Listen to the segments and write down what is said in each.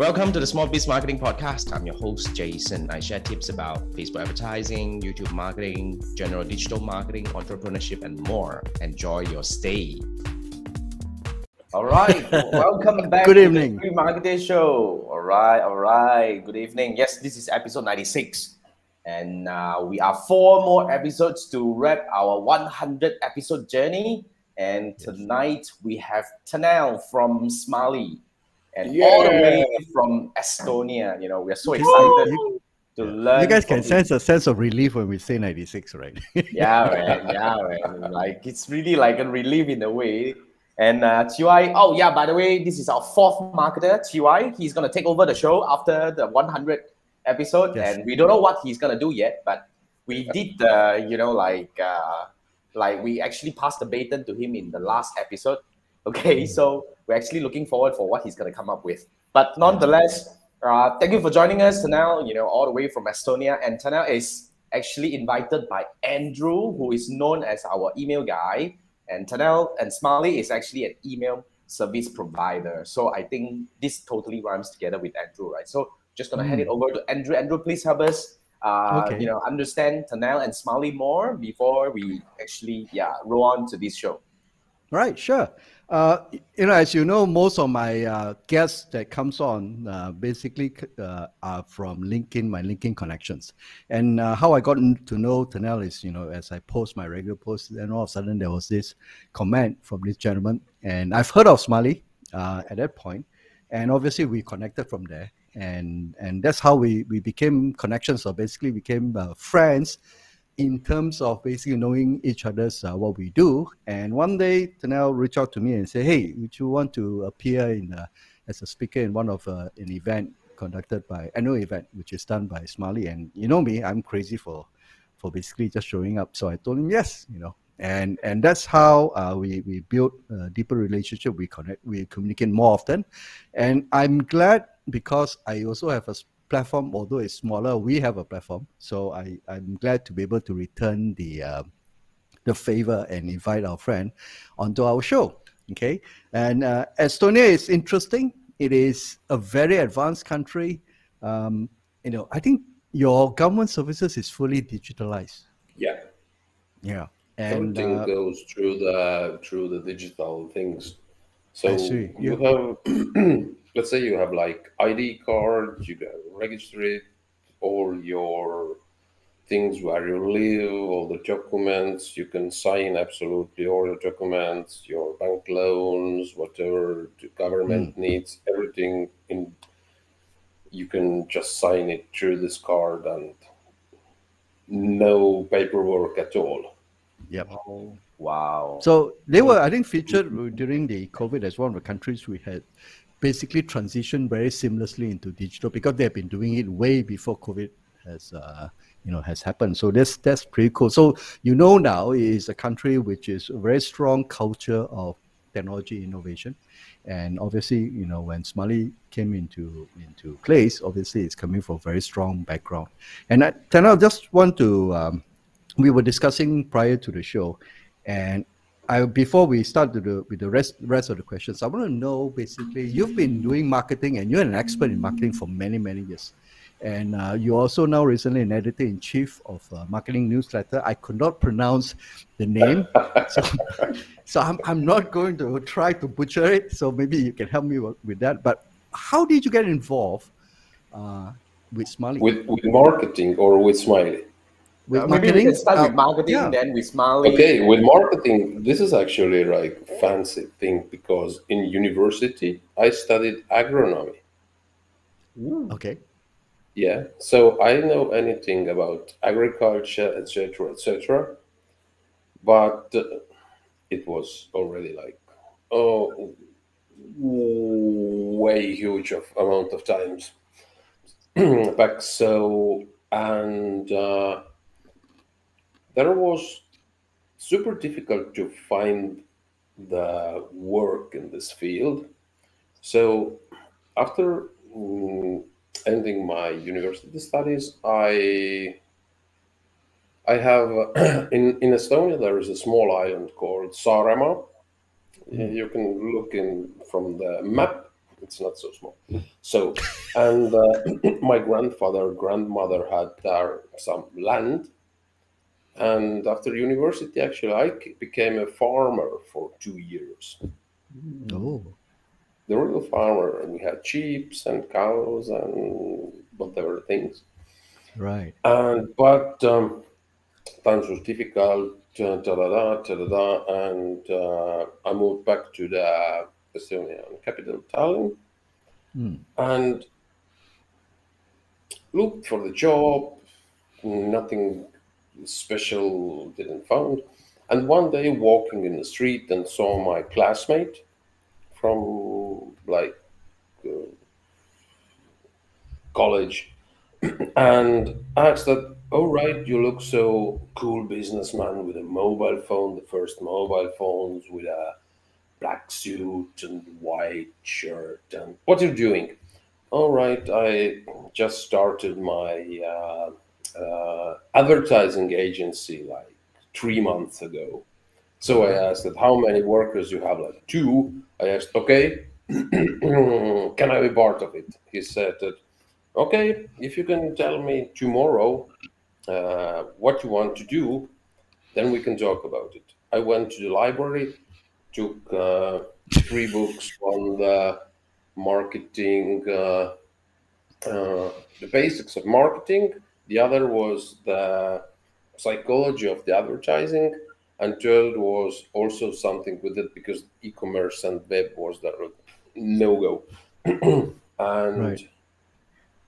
Welcome to the Small Biz Marketing Podcast. I'm your host, Jason. I share tips about Facebook advertising, YouTube marketing, general digital marketing, entrepreneurship, and more. Enjoy your stay. All right. Welcome back Good evening. to the Three Marketeers Show. All right. All right. Good evening. Yes, this is episode 96. And uh, we are four more episodes to wrap our 100 episode journey. And tonight we have Tanel from Smaily and all the way from Estonia. You know, we're so excited You, to learn. you guys can sense a sense of relief when we say 96, right? yeah, man. Yeah, man. Like it's really like a relief in a way. And uh, TY, oh yeah, by the way, this is our fourth marketer, TY. He's gonna take over the show after the 100 episode, Yes. and we don't know what he's gonna do yet, but we did the, you know, like, uh, like we actually passed the baton to him in the last episode. Okay, so we're actually looking forward for what he's gonna come up with. But nonetheless, uh, thank you for joining us, Tanel. You know, all the way from Estonia, and Tanel is actually invited by Andrew, who is known as our email guy. And Tanel and Smaily is actually an email service provider. So I think this totally rhymes together with Andrew, right? So just gonna hand it over to Andrew. Andrew, please help us, uh, Okay. you know, understand Tanel and Smaily more before we actually, yeah, roll on to this show. Right, sure. Uh, you know, as you know, most of my uh, guests that comes on uh, basically uh, are from LinkedIn, my LinkedIn connections. And uh, how I got to know Tanel is, you know, as I post my regular posts, and all of a sudden there was this comment from this gentleman, and I've heard of Smaily at that point, and obviously we connected from there, and and that's how we we became connections, or basically became friends in terms of basically knowing each other's uh, what we do. And one day, Tanel reached out to me and said, "Hey, would you want to appear in uh, as a speaker in one of uh, an event conducted by annual event, which is done by Smaily?" And you know me, I'm crazy for for basically just showing up. So I told him yes, you know. And, and that's how uh, we, we build a deeper relationship. We connect, we communicate more often, and I'm glad because I also have a platform. Although it's smaller, we have a platform. So I, I'm glad to be able to return the uh, the favor and invite our friend onto our show. Okay, and uh, Estonia is interesting. It is a very advanced country. Um, you know, I think your government services is fully digitalized. Yeah, Yeah, and everything uh, goes through the through the digital things. So you have, let's say you have like ID card, you can register it, all your things where you live, all the documents, you can sign absolutely all your documents, your bank loans, whatever the government hmm. needs, everything in. You can just sign it through this card and no paperwork at all. yep. Oh, wow. So they were, I think, featured during the COVID as one of the countries we had basically transitioned very seamlessly into digital because they have been doing it way before COVID has, uh, you know, has happened. So that's that's pretty cool. So you know now is a country which is a very strong culture of technology innovation, and obviously, you know, when Smaily came into into place, obviously it's coming from a very strong background. And I, just want to. Um, we were discussing prior to the show, and I before we start to the, with the rest rest of the questions, I want to know basically you've been doing marketing and you're an expert in marketing for many many years, and uh, you also now recently an editor in chief of uh, marketing newsletter. I could not pronounce the name, so so I'm I'm not going to try to butcher it. So maybe you can help me with, with that. But how did you get involved uh, with Smaily? With with marketing or with Smaily? With Uh, maybe we can start with Uh, marketing, yeah. then with Smaily. Okay, with marketing, this is actually like fancy thing because in university I studied agronomy. Okay. Yeah, so I know anything about agriculture, etc., etc. But uh, it was already like oh, way huge of amount of times back. So and uh, there was super difficult to find the work in this field. So after mm, ending my university studies, I I have in in Estonia there is a small island called Saaremaa. You can look in from the map. it's not so small. So, and uh, my grandfather, grandmother had there some land. And after university, actually, i became a farmer for two years. Oh, The real farmer. And we had sheep and cows and whatever things. right. And but um, times was difficult, da da da da da and uh, I moved back to the Estonian capital, Tallinn, Hmm. and looked for the job. Nothing special didn't found, and one day walking in the street and saw my classmate from like uh, college and asked that, "All right, you look so cool, businessman with a mobile phone, the first mobile phones with a black suit and white shirt, and what are you doing?" All right, I just started my uh, uh, advertising agency like three months ago. So I asked that how many workers you have, like two. I asked, okay, can I be part of it? He said that okay, if you can tell me tomorrow uh, what you want to do, then we can talk about it. I went to the library, took uh, three books on the marketing, uh, uh, the basics of marketing. The other was the psychology of the advertising, and third was also something with it because e-commerce and web was the no go. and Right.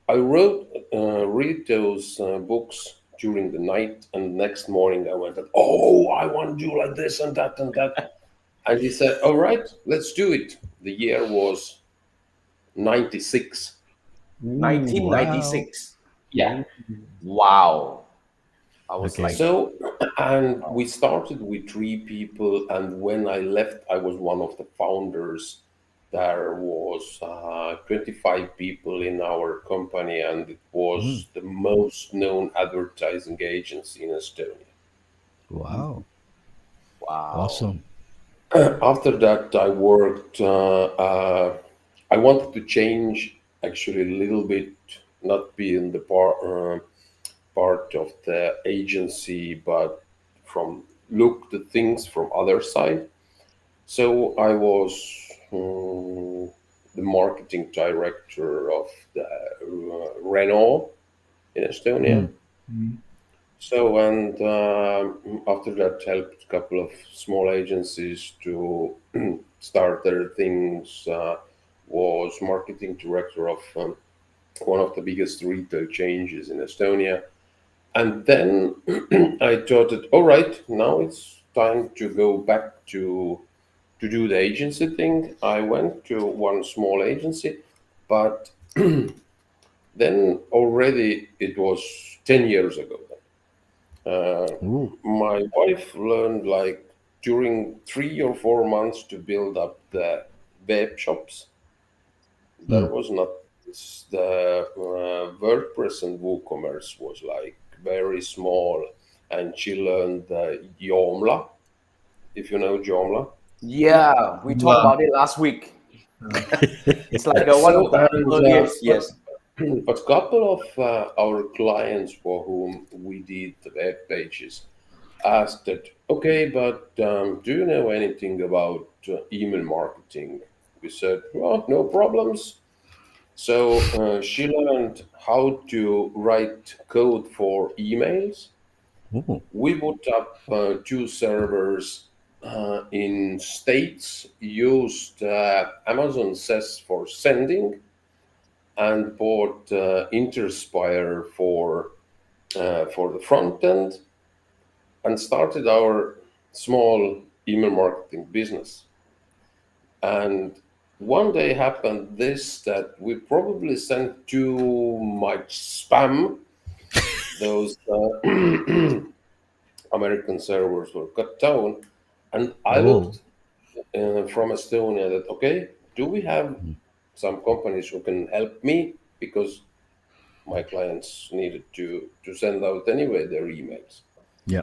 I wrote, uh, read those uh, books during the night, and next morning I went, "Oh, I want to do like this and that and that." and he said, "All right, let's do it." The year was '96. 1996. Yeah. Wow. I was Okay. like, So, and we started with three people, and when I left, I was one of the founders. There was uh, 25 people in our company, and it was the most known advertising agency in Estonia. Wow. wow. Awesome. After that, I worked. Uh, uh, I wanted to change actually a little bit, not being the part uh, part of the agency, but from look the things from other side. So I was um, the marketing director of the uh, Renault in Estonia. So, and um, after that, helped a couple of small agencies to start their things. Uh, was marketing director of um, one of the biggest retail changes in Estonia, and then I thought that all right, now it's time to go back to to do the agency thing. I went to one small agency, but then already it was ten years ago. Uh, my wife learned like during three or four months to build up the web shops. There was not the uh, WordPress and WooCommerce was like very small, and she learned uh, Joomla. If you know Joomla, Yeah, we talked about it last week. it's like a one of the So, and, earliest, yes. but a couple of uh, our clients for whom we did the web pages asked that, okay, but um, do you know anything about uh, email marketing? We said, well, no problems. So uh, she learned how to write code for emails. Ooh. We put up uh, two servers uh, in states, used uh, Amazon SES for sending, and bought uh, Interspire for uh, for the front end, and started our small email marketing business. And one day happened this that we probably sent too much spam. Those uh, American servers were cut down, and I Oh. looked uh, from Estonia that okay, do we have some companies who can help me because my clients needed to to send out anyway their emails. Yeah.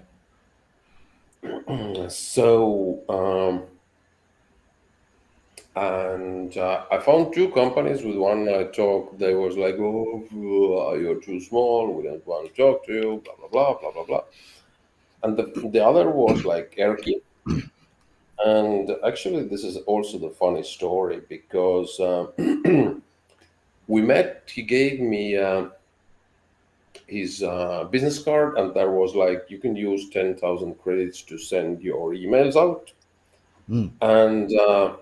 So um, and uh, I found two companies. With one I talked, they was like, "Oh, you're too small. We don't want to talk to you." Blah blah blah blah blah blah. And the the other was like Erkki. And actually, this is also the funny story because uh, we met. He gave me uh, his uh, business card, and there was like you can use ten thousand credits to send your emails out. Mm. And uh,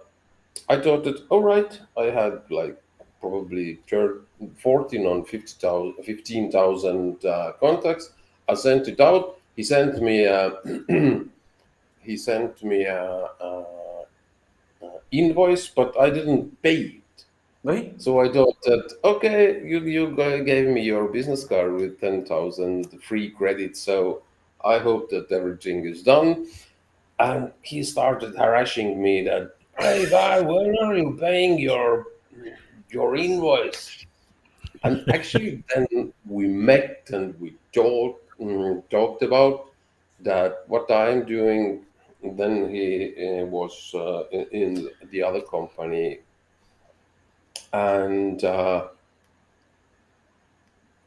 I thought that all right, I had like probably 14 on 50,000 15,000 uh, contacts. I sent it out. He sent me a, he sent me a, a, a invoice, but I didn't pay it. Right? So I thought that okay, you you gave me your business card with ten thousand free credits, so I hope that everything is done. And he started harassing me that hey guy, when are you paying your your invoice? And actually, then we met and we talked mm, talked about that what I'm doing. Then he uh, was uh, in, in the other company and uh,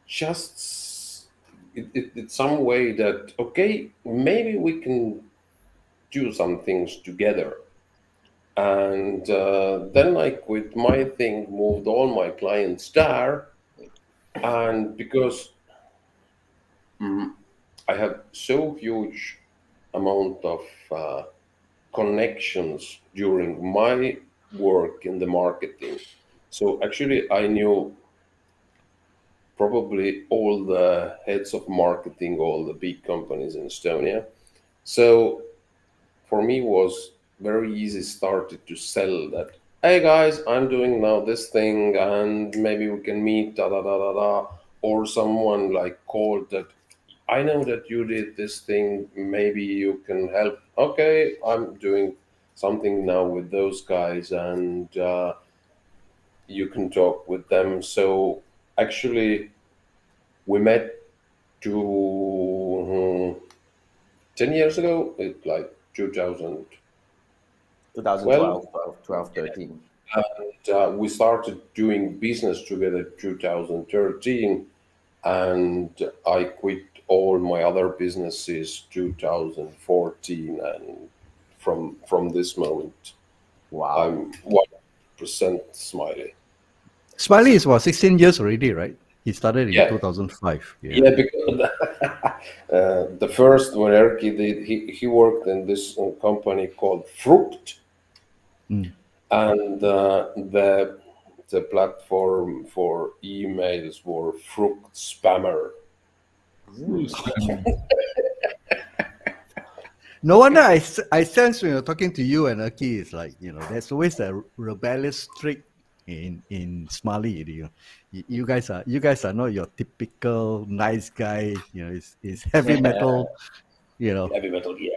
just it, it, it's some way that okay maybe we can do some things together and uh, then i quit my thing moved all my clients there and because mm, i have so huge amount of uh, connections during my work in the marketing so actually, I knew probably all the heads of marketing, all the big companies in Estonia. So for me was very easy started to sell that. Hey guys, I'm doing now this thing, and maybe we can meet. Da da da da da. Or someone like called that. I know that you did this thing. Maybe you can help. Okay, I'm doing something now with those guys, and. Uh, you can talk with them. So actually, we met to uh, 10 years ago, it, like 2000. 2012, 12, 12, 13. And uh, we started doing business together 2013, and I quit all my other businesses 2014, and from from this moment, Wow. I'm one percent Smaily. Smaily is about 16 years already, right? He started in Yeah. 2005. Yeah, because uh, the first when Erkki did, he, he worked in this uh, company called Fruct, Mm. and uh, the the platform for emails were Fruct Spammer. No wonder I, I sense when you're talking to you and Erkki, is like, you know, there's always a rebellious streak in in Smaily. You know, you, you guys are you guys are not your typical nice guy. You know, it's, it's heavy Yeah. metal. You know, Heavy metal, yeah.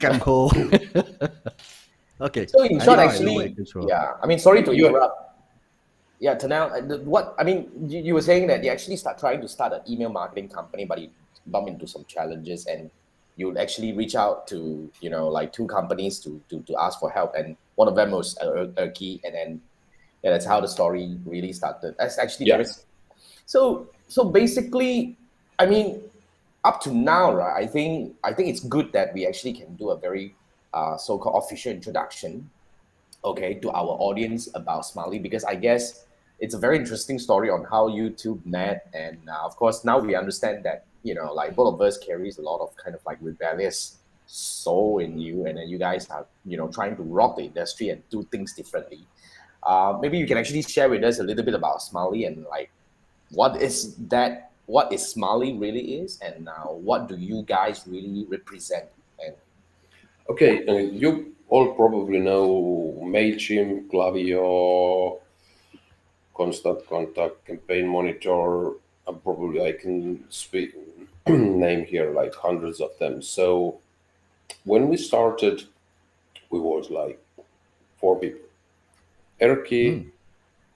gung ho. okay. So in I short, know I actually, where it comes from. yeah. I mean, sorry to You- interrupt. Yeah, Tanel, uh, the- what I mean, you, you were saying that you actually start trying to start an email marketing company, but you bump into some challenges, and you actually reach out to you know like two companies to to, to ask for help, and one of them was uh, Erkki, and then yeah, that's how the story really started. That's actually Yeah. very. So so basically, I mean, up to now, right? I think I think it's good that we actually can do a very uh, so-called official introduction, okay, to our audience about Smaily because I guess it's a very interesting story on how YouTube met, and uh, of course now we understand that you know like both of us carries a lot of kind of like rebellious soul in you, and then you guys are you know trying to rock the industry and do things differently. Uh, maybe you can actually share with us a little bit about Smaily and like what is that what is Smaily really is and uh, what do you guys really represent and Okay, uh, you all probably know MailChimp, Klaviyo, Constant Contact, Campaign Monitor, and probably I can speak name here like hundreds of them. So when we started, we was like four people. Erkki,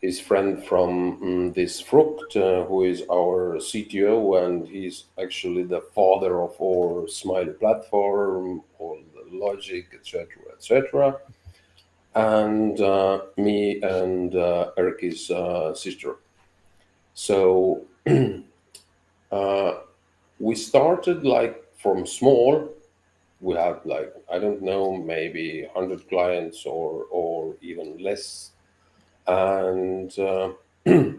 his friend from mm, this Fruct, uh, who is our CTO, and he's actually the father of our Smaily platform, all the logic, etc., etc. and uh, me and uh, Erkki's uh, sister. So uh, we started like from small. We had like I don't know maybe hundred clients or or even less, and uh, the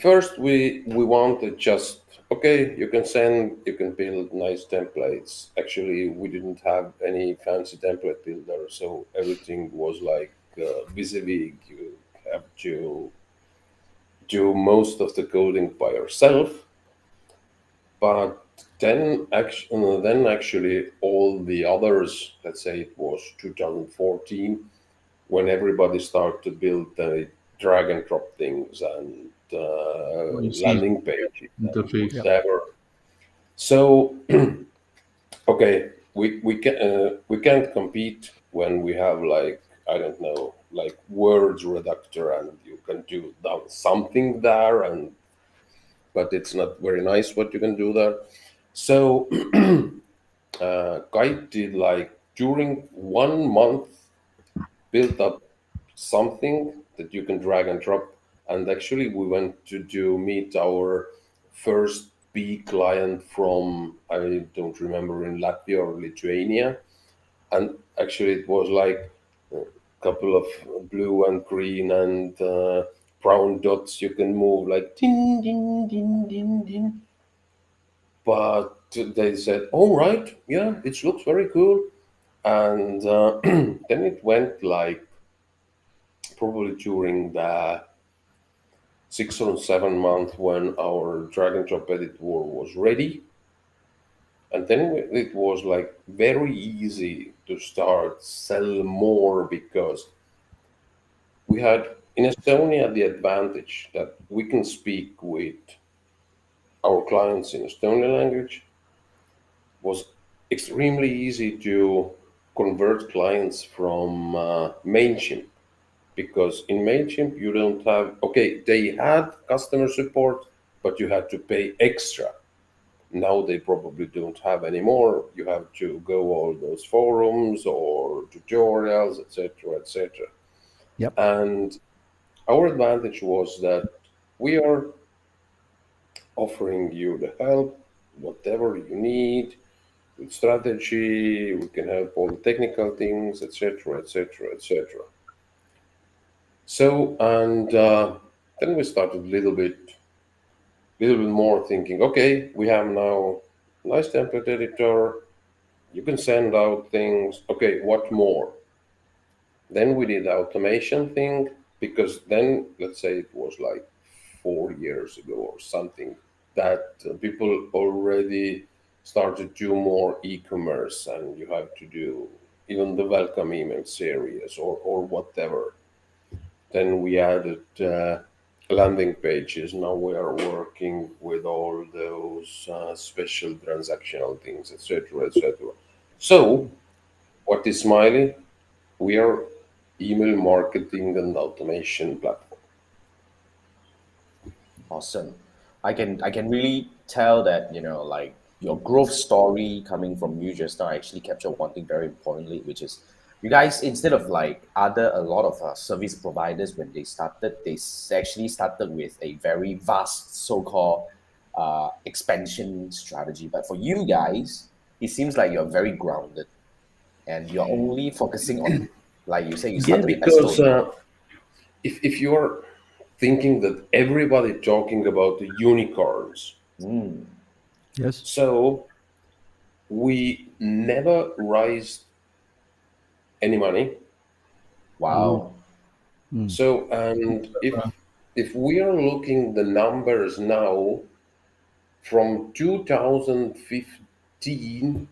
first we we wanted just okay you can send you can build nice templates. Actually we didn't have any fancy template builder so everything was like uh, WYSIWYG you have to do most of the coding by yourself. But then actually then actually all the others let's say it was 2014 when everybody started to build the drag and drop things and uh, landing page interface. whatever. So, okay, we we can uh, we can't compete when we have like I don't know like words reductor and you can do down something there and but it's not very nice what you can do there. So, uh, Guy did like during one month built up something that you can drag and drop. And actually we went to do meet our first B client from I don't remember in Latvia or Lithuania, and actually it was like a couple of blue and green and uh, brown dots you can move like ding ding ding ding ding. But they said, "All right, yeah, it looks very cool," and uh, then it went like probably during the six or seven months when our drag and drop editor was ready. And then it was like very easy to start sell more because we had in Estonia the advantage that we can speak with our clients in Estonian language. was extremely easy to convert clients from uh, Mailchimp because in MailChimp you don't have, okay, they had customer support, but you had to pay extra. Now they probably don't have anymore. You have to go all those forums or tutorials, etc., etc. Yep. And our advantage was that we are offering you the help, whatever you need, with strategy. We can help all the technical things, etc., etc., etc. So, and uh, then we started a little bit, little bit more thinking, okay, we have now nice template editor. You can send out things. Okay, what more? Then we did the automation thing because then, let's say it was like four years ago or something, that uh, people already started to do more e-commerce and you have to do even the welcome email series or, or whatever then we added uh, landing pages. Now we are working with all those uh, special transactional things, etc., etc. So, what is Smaily? We are email marketing and automation platform. Awesome. I can I can really tell that you know like your growth story coming from you just now actually captured one thing very importantly, which is you guys instead of like other a lot of uh, service providers when they started they actually started with a very vast so-called uh, expansion strategy. But for you guys it seems like you're very grounded and you're only focusing on like you say you yeah started with because uh, if, if you're thinking that everybody talking about the unicorns Mm, Yes. so we never raised any money wow mm. Mm. So, and if if we are looking the numbers now from 2015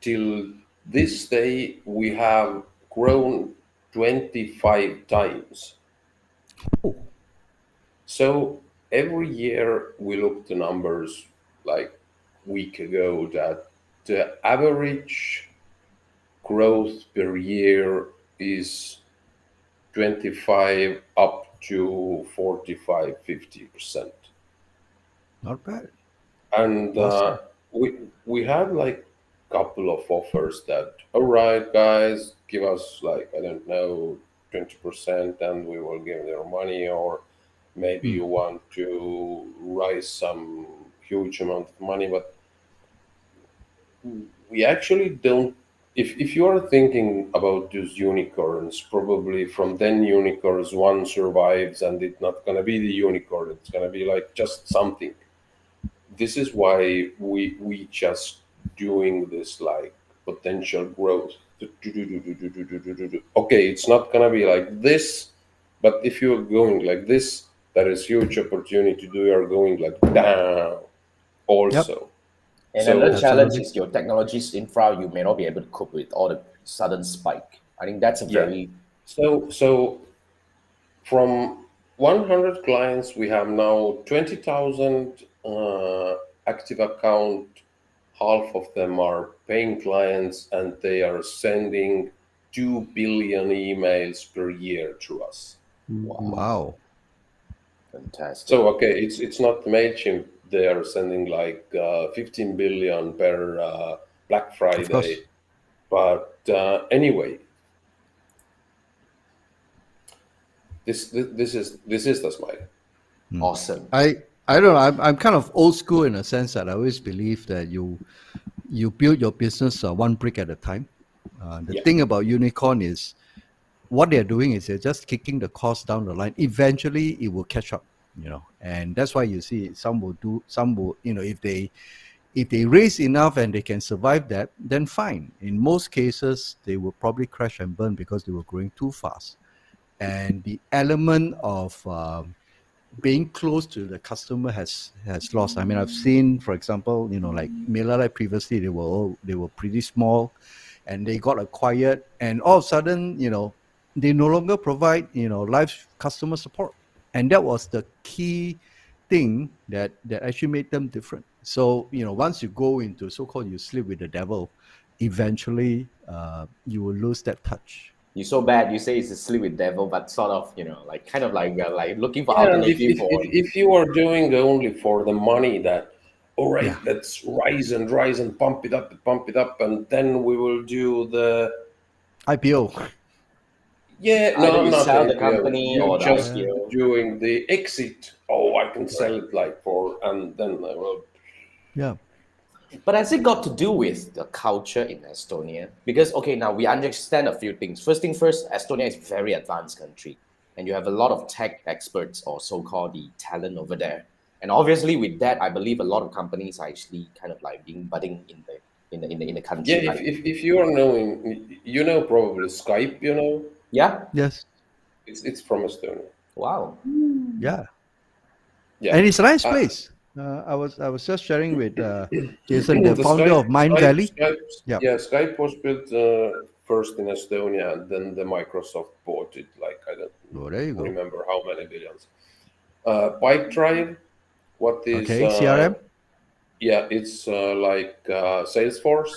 till this day, we have grown 25 times. Oh. So every year we look the numbers like week ago that the average growth per year is 25 up to 45 50 percent. Not bad. and uh, we we had like couple of offers that, all right, guys, give us like I don't know, twenty percent, and we will give their money, or maybe you want to raise some huge amount of money, but we actually don't if, if you are thinking about those unicorns, probably from 10 unicorns, one survives and it's not going to be the unicorn. It's going to be like just something. This is why we we just doing this like potential growth. Okay, it's not to be like this, but if you're going like this, there is huge opportunity to you are going like down also. Yep. And so, another challenge is your technologies infra, you may not be able to cope with all the sudden spike. I think that's a very yeah. so so from 100 clients, we have now 20,000 uh, active account. Half of them are paying clients, and they are sending two billion emails per year to us. Wow. wow. Fantastic. So okay, it's it's not Mailchimp they are sending like uh, 15 billion per uh, Black Friday. But uh, anyway, this, this this is this is the smile. Mm. Awesome. I I don't know. I'm I'm kind of old school in a sense that I always believe that you you build your business uh, one brick at a time. Uh, the yeah. thing about unicorn is what they're doing is they're just kicking the cost down the line. Eventually, it will catch up you know and that's why you see some will do some will you know if they if they raise enough and they can survive that then fine. In most cases they will probably crash and burn because they were growing too fast. And the element of um, being close to the customer has has lost. I mean i've seen for example you know like MailerLite previously they were all, they were pretty small and they got acquired and all of a sudden you know they no longer provide you know live customer support and that was the key thing that that actually made them different. So you know once you go into so-called you sleep with the devil eventually uh, you will lose that touch. You're so bad you say it's a sleep with devil but sort of you know like kind of like uh, like looking for yeah, alternative if, for if, if, you are doing only for the money that all right yeah. let's rise and rise and pump it up pump it up and then we will do the ipo yeah, no, you sell the company you or just the doing the exit. Oh, I can sell it like for, and then I will. Yeah. But has it got to do with the culture in Estonia? Because okay, now we understand a few things. First thing first, Estonia is a very advanced country, and you have a lot of tech experts or so-called the talent over there. And obviously, with that, I believe a lot of companies are actually kind of like being budding in the in the in the, in the country. Yeah, if, if, if you are knowing, you know probably Skype, you know. Yeah. Yes. It's it's from Estonia. Wow. Yeah. Yeah. And it's a nice uh, place. Uh, I was I was just sharing with uh, Jason, the, the founder Skype, of Mind Skype, Valley. Skype, yeah. yeah, Skype was built uh, first in Estonia, and then the Microsoft bought it. Like I don't oh, there you go. remember how many billions. Uh, Pipedrive, what is okay? CRM. Yeah, it's uh, like Salesforce.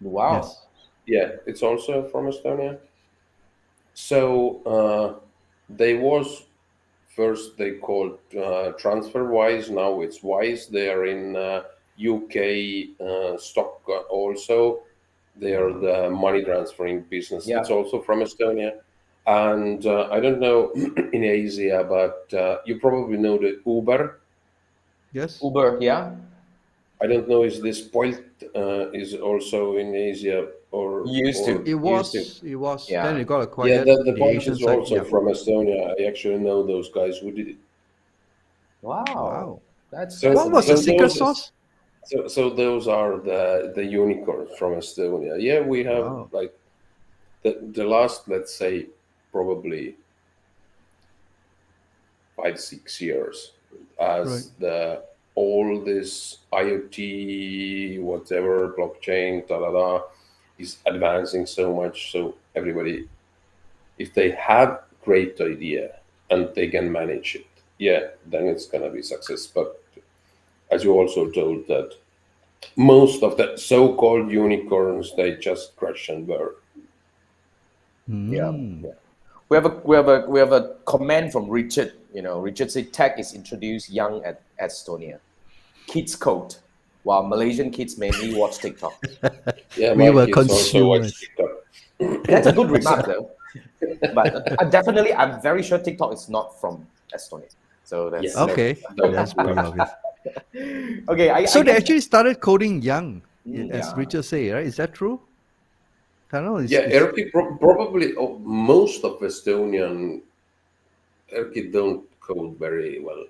Wow. Yes. Yeah, it's also from Estonia. So uh, they was first they called uh, TransferWise. Now it's Wise. They are in uh, UK uh, stock also. They are the money transferring business. Yeah. It's also from Estonia. And uh, I don't know in Asia, but uh, you probably know the Uber. Yes. Uber, yeah. I don't know. Is this Bolt is also in Asia? Or used to. It was. It was. Yeah. Then it got acquired. Yeah, the, the, the is also yeah. from Estonia. I actually know those guys who did it. Wow. Wow. That's so, what was so the secret those, sauce? So, so those are the the unicorns from Estonia. Yeah, we have wow. like the the last, let's say, probably five six years as right. the all this IoT, whatever blockchain, da da da is advancing so much so everybody if they have great idea and they can manage it yeah then it's going to be success. But as you also told that most of the so-called unicorns they just crash and burn. Mm. yeah, yeah. We have a we have a we have a comment from richard you know. Richard said tech is introduced young at, at estonia. Kids code while Malaysian kids mainly watch TikTok. Yeah, We were kids also watch consumers. That's a good remark, though. But uh, definitely, I'm very sure TikTok is not from Estonia. So that's Yes. Okay, that's pretty obvious. okay. I, So I they guess- actually started coding young, Mm, as yeah. Richard say, right? Is that true? I don't know. Is, Yeah, is- Erki pro- probably oh, most of Estonian Erki don't code very well.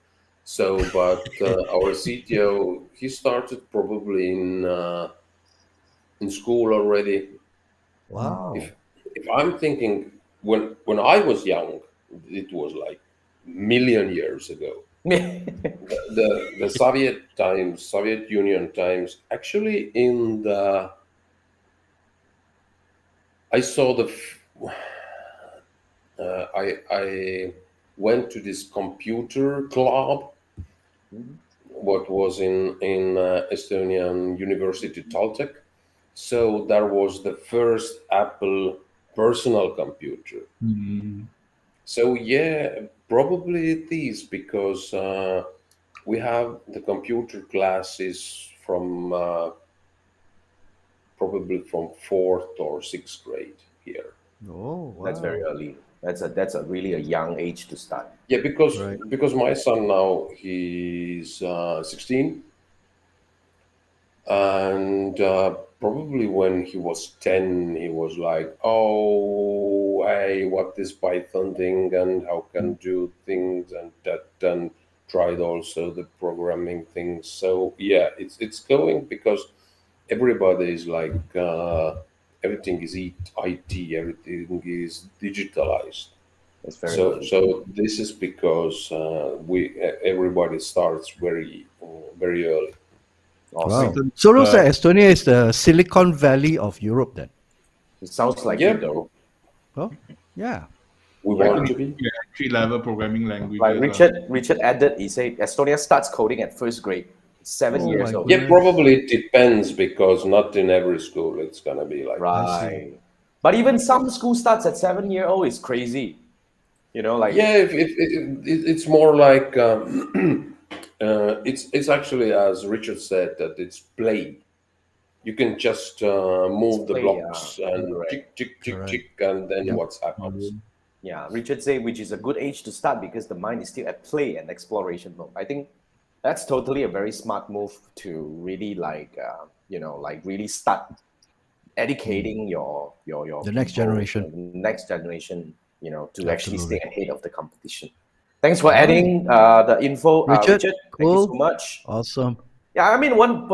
So, but uh, our CTO he started probably in uh, in school already. wow. If if I'm thinking when when I was young, it was like million years ago. the the Soviet times, Soviet Union times, actually in the I saw the uh, I I went to this computer club what was in in uh, Estonian University Taltech so there was the first Apple personal computer Mm. so yeah, probably it is because uh, we have the computer classes from uh, probably from fourth or sixth grade here. Oh, wow. That's very early. That's a that's a really a young age to start. Yeah, because Right. because my son now he's uh, 16, and uh, probably when he was 10, he was like, "Oh, hey, what this Python thing, and how can do things and that," and tried also the programming things. So yeah, it's it's going because everybody is like uh, everything is E- IT, everything is digitalized. That's very So, early. so this is because uh, we everybody starts very uh, very early. awesome. Wow. So looks Uh, like Estonia is the Silicon Valley of Europe then. It sounds like Yeah. it though. Oh, yeah. We Yeah, want to be. Entry level programming language. Like Richard Richard added, he said Estonia starts coding at first grade, seven Oh years my old. Yeah, probably it depends because not in every school it's gonna be like Right. But even some school starts at seven year old is crazy. You know, like Yeah, if, if, it, it, it's more like um, uh, it's it's actually as Richard said that it's play. You can just uh, move It's the blocks yeah. and Correct. tick tick tick Correct. tick, and then Yeah. what's happens. Yeah, Richard say which is a good age to start because the mind is still at play and exploration mode. I think that's totally a very smart move to really like uh, you know like really start educating your your your The next people, generation. next generation, you know, to actually stay ahead of the competition. Thanks for adding uh, the info, uh, Richard, Richard. Thank you so much. Awesome. Yeah, I mean, one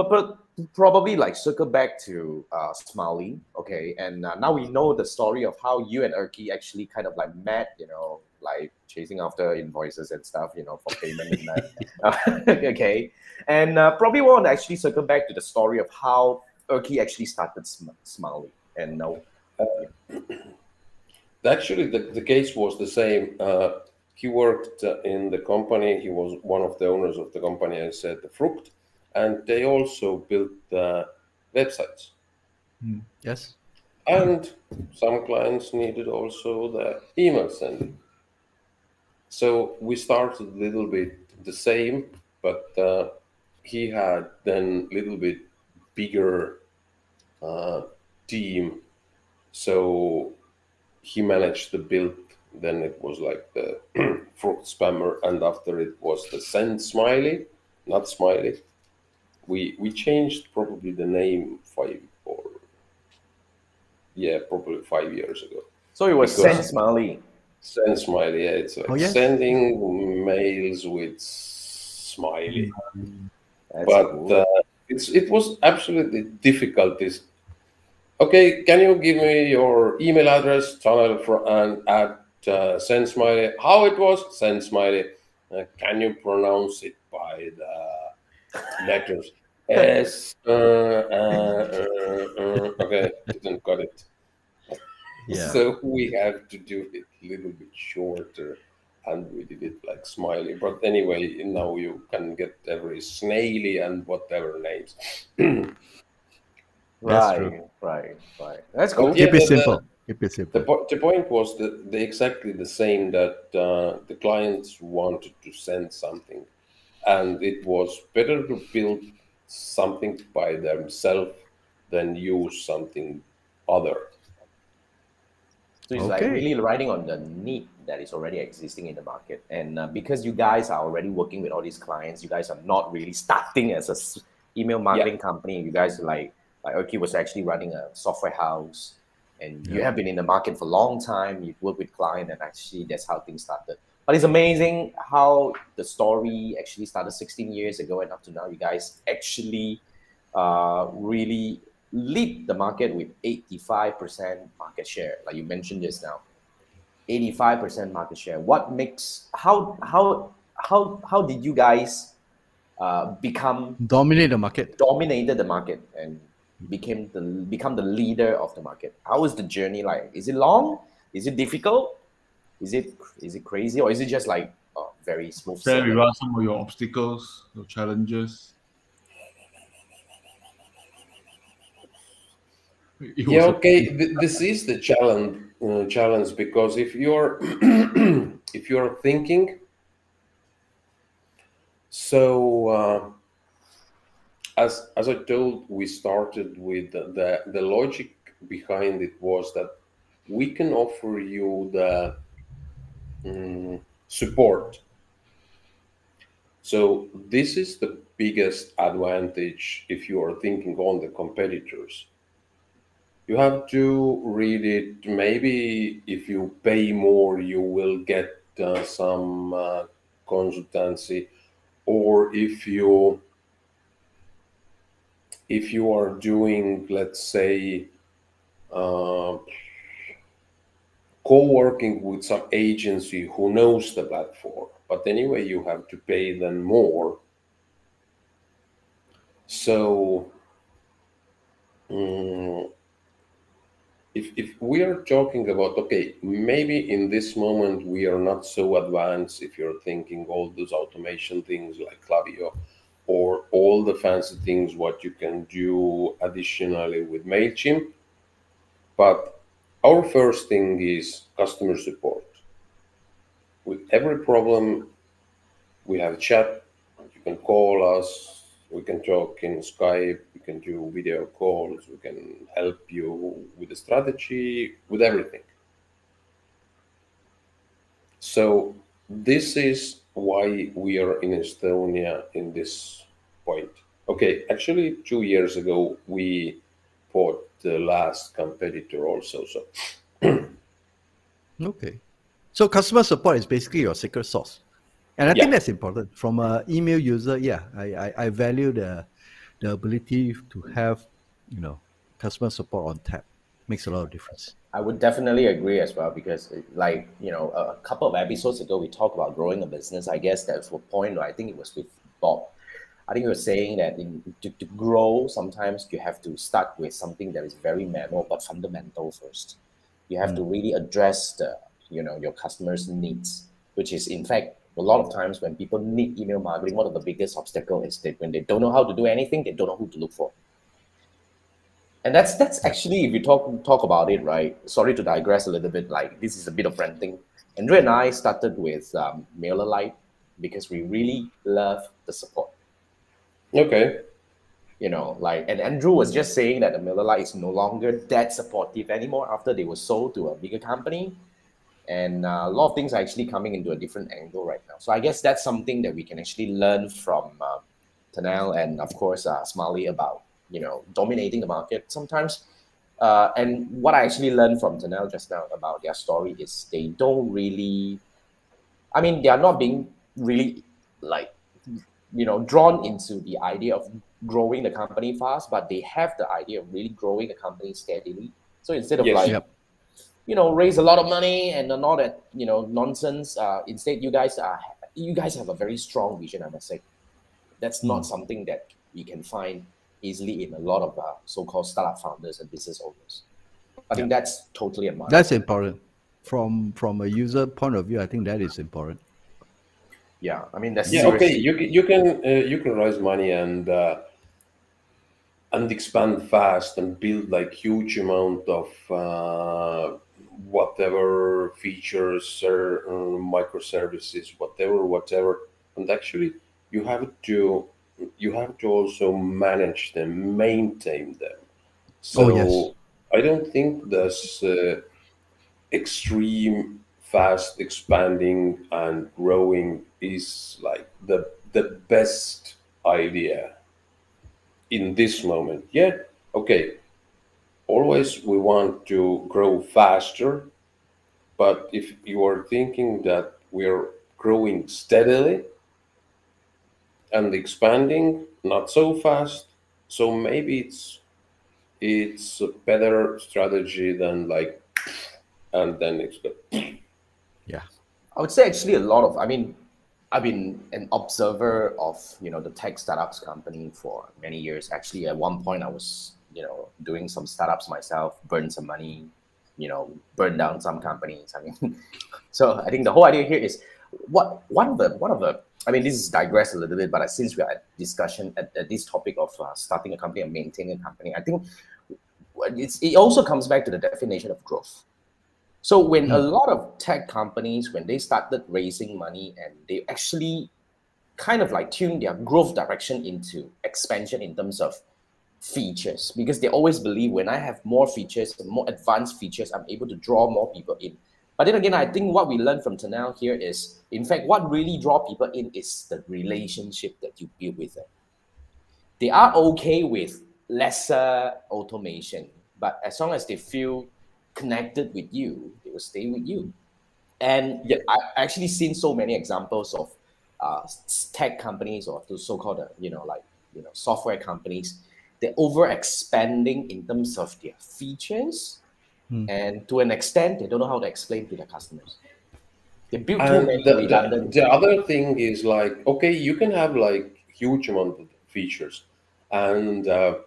probably like circle back to uh, Smaily, okay, and uh, now we know the story of how you and Erkki actually kind of like met, you know, like chasing after invoices and stuff, you know, for payment and that. Uh, okay, and uh, probably want to actually circle back to the story of how Erkki actually started Sm- Smiley, and now Actually, the, the case was the same. Uh, he worked uh, in the company. He was one of the owners of the company. I said the Fruct, and they also built uh, websites. Yes. And some clients needed also the email sending. So we started a little bit the same, but uh, he had then a little bit bigger uh, team. So he managed to build, then it was like the Fruct Spammer, and after it was the send Smaily, not Smaily. We we changed probably the name five or yeah, probably five years ago. so it was Because- Send Smaily. Send Smaily, yeah, it's like Oh, yes. sending mails with smiley. That's but cool. uh, it's it was absolutely difficult. This okay? Can you give me your email address, channel for and at uh, send Smaily? How it was send Smaily? Uh, can you pronounce it by the letters? S. Uh, uh, uh, uh, okay, didn't got it. Yeah. So we have to do it a little bit shorter, and we did it like Smaily. But anyway, now you can get every snaily and whatever names. That's right, true. right, right. That's cool. Yeah, Keep it the- simple. Keep it The, simple. po- the point was that they exactly the same that uh, the clients wanted to send something, and it was better to build something by themselves than use something other. So it's like really riding on the need that is already existing in the market. And uh, because you guys are already working with all these clients, you guys are not really starting as a s- email marketing company. You guys like like Erkki was actually running a software house, and you have been in the market for a long time. You've worked with clients, and actually that's how things started. But it's amazing how the story actually started 16 years ago, and up to now, you guys actually uh, really lead the market with 85% market share, like you mentioned just now. 85% market share. What makes how how how how did you guys uh, become Dominate the market. dominated the market and became the become the leader of the market? How is the journey like? Is it long? Is it difficult? Is it is it crazy or is it just like uh, very smooth? Share sailing? with us some of your obstacles, your challenges. yeah okay this is the challenge uh, challenge because if you're if you're thinking so uh, as as i told we started with the, the logic behind it was that we can offer you the mm, support. So this is the biggest advantage if you are thinking on the competitors you have to read it. Maybe if you pay more you will get uh, some uh, consultancy. Or if you if you are doing let's say uh, co-working with some agency who knows the platform but anyway you have to pay them more. So mm, if, if we are talking about okay maybe in this moment we are not so advanced if you're thinking all those automation things like Klaviyo or all the fancy things what you can do additionally with MailChimp but our first thing is customer support. With every problem we have chat you can call us we can talk in Skype, we can do video calls, we can help you with the strategy, with everything. So this is why we are in Estonia in this point. Okay, actually two years ago we bought the last competitor also. So Okay. So customer support is basically your secret sauce. And I think that's important. From an email user, yeah, I, I, I value the the ability to have, you know, customer support on tap. Makes a lot of difference. I would definitely agree as well because, like you know, a, couple of episodes ago we talked about growing a business. I guess that's the point. I think it was with Bob. I think you were saying that in, to, to grow, sometimes you have to start with something that is very manual but fundamental first. You have to mm. really address the you know your customers' needs, which is in fact a lot of times when people need email marketing, one of the biggest obstacle is that when they don't know how to do anything, they don't know who to look for. And that's that's actually if you talk talk about it right sorry to digress a little bit like this is a bit of ranting. Andrew and i started with um, mailerlite because we really love the support. Okay, you know like and andrew was just saying that the mailerlite is no longer that supportive anymore after they were sold to a bigger company and uh, a lot of things are actually coming into a different angle right now so i guess that's something that we can actually learn from uh, Tanel and of course uh, Smaily about you know dominating the market sometimes. Uh, and what I actually learned from Tanel just now about their story is they don't really, I mean, they are not being really like you know drawn into the idea of growing the company fast, but they have the idea of really growing the company steadily. So instead of Yes. like Yep. You know raise a lot of money and all that you know nonsense, uh, instead you guys are you guys have a very strong vision. I must say that's not something that you can find easily in a lot of uh, so-called startup founders and business owners. I think that's totally admirable. That's important. From from a user point of view, I think that is important. yeah. I mean that's yeah, okay. You can you can uh, you can raise money and uh, and expand fast and build like huge amount of uh, whatever features or uh, microservices, whatever, whatever. And actually, you have to you have to also manage them, maintain them. So Oh, yes. I don't think this uh, extreme, fast expanding and growing is like the the best idea in this moment. Yeah, okay. Always we want to grow faster, but if you are thinking that we're growing steadily and expanding, not so fast, so maybe it's it's a better strategy than like and then it's good. Yeah. I would say actually a lot of. I mean, I've been an observer of you know the tech startups company for many years. Actually, at one point I was you know doing some startups myself, burn some money, you know, burn down some companies. I mean, so I think the whole idea here is what one of the one of the. I mean, this is digress a little bit, but since we are at discussion at, at this topic of uh, starting a company and maintaining a company, I think it's, it also comes back to the definition of growth. So when a lot of tech companies, when they started raising money and they actually kind of like tune their growth direction into expansion in terms of features, because they always believe when I have more features more advanced features, I'm able to draw more people in. But then again, I think what we learned from Tanel here is, in fact, what really draw people in is the relationship that you build with them. They are okay with lesser automation, but as long as they feel connected with you, they will stay with you. And Yeah. I've actually seen so many examples of uh, tech companies or the so-called, uh, you know, like you know, software companies. They're over expanding in terms of their features, Hmm. and to an extent, they don't know how to explain to their customers. They build too many the, the, redundant. the other thing is like, okay, you can have like huge amount of features, and uh,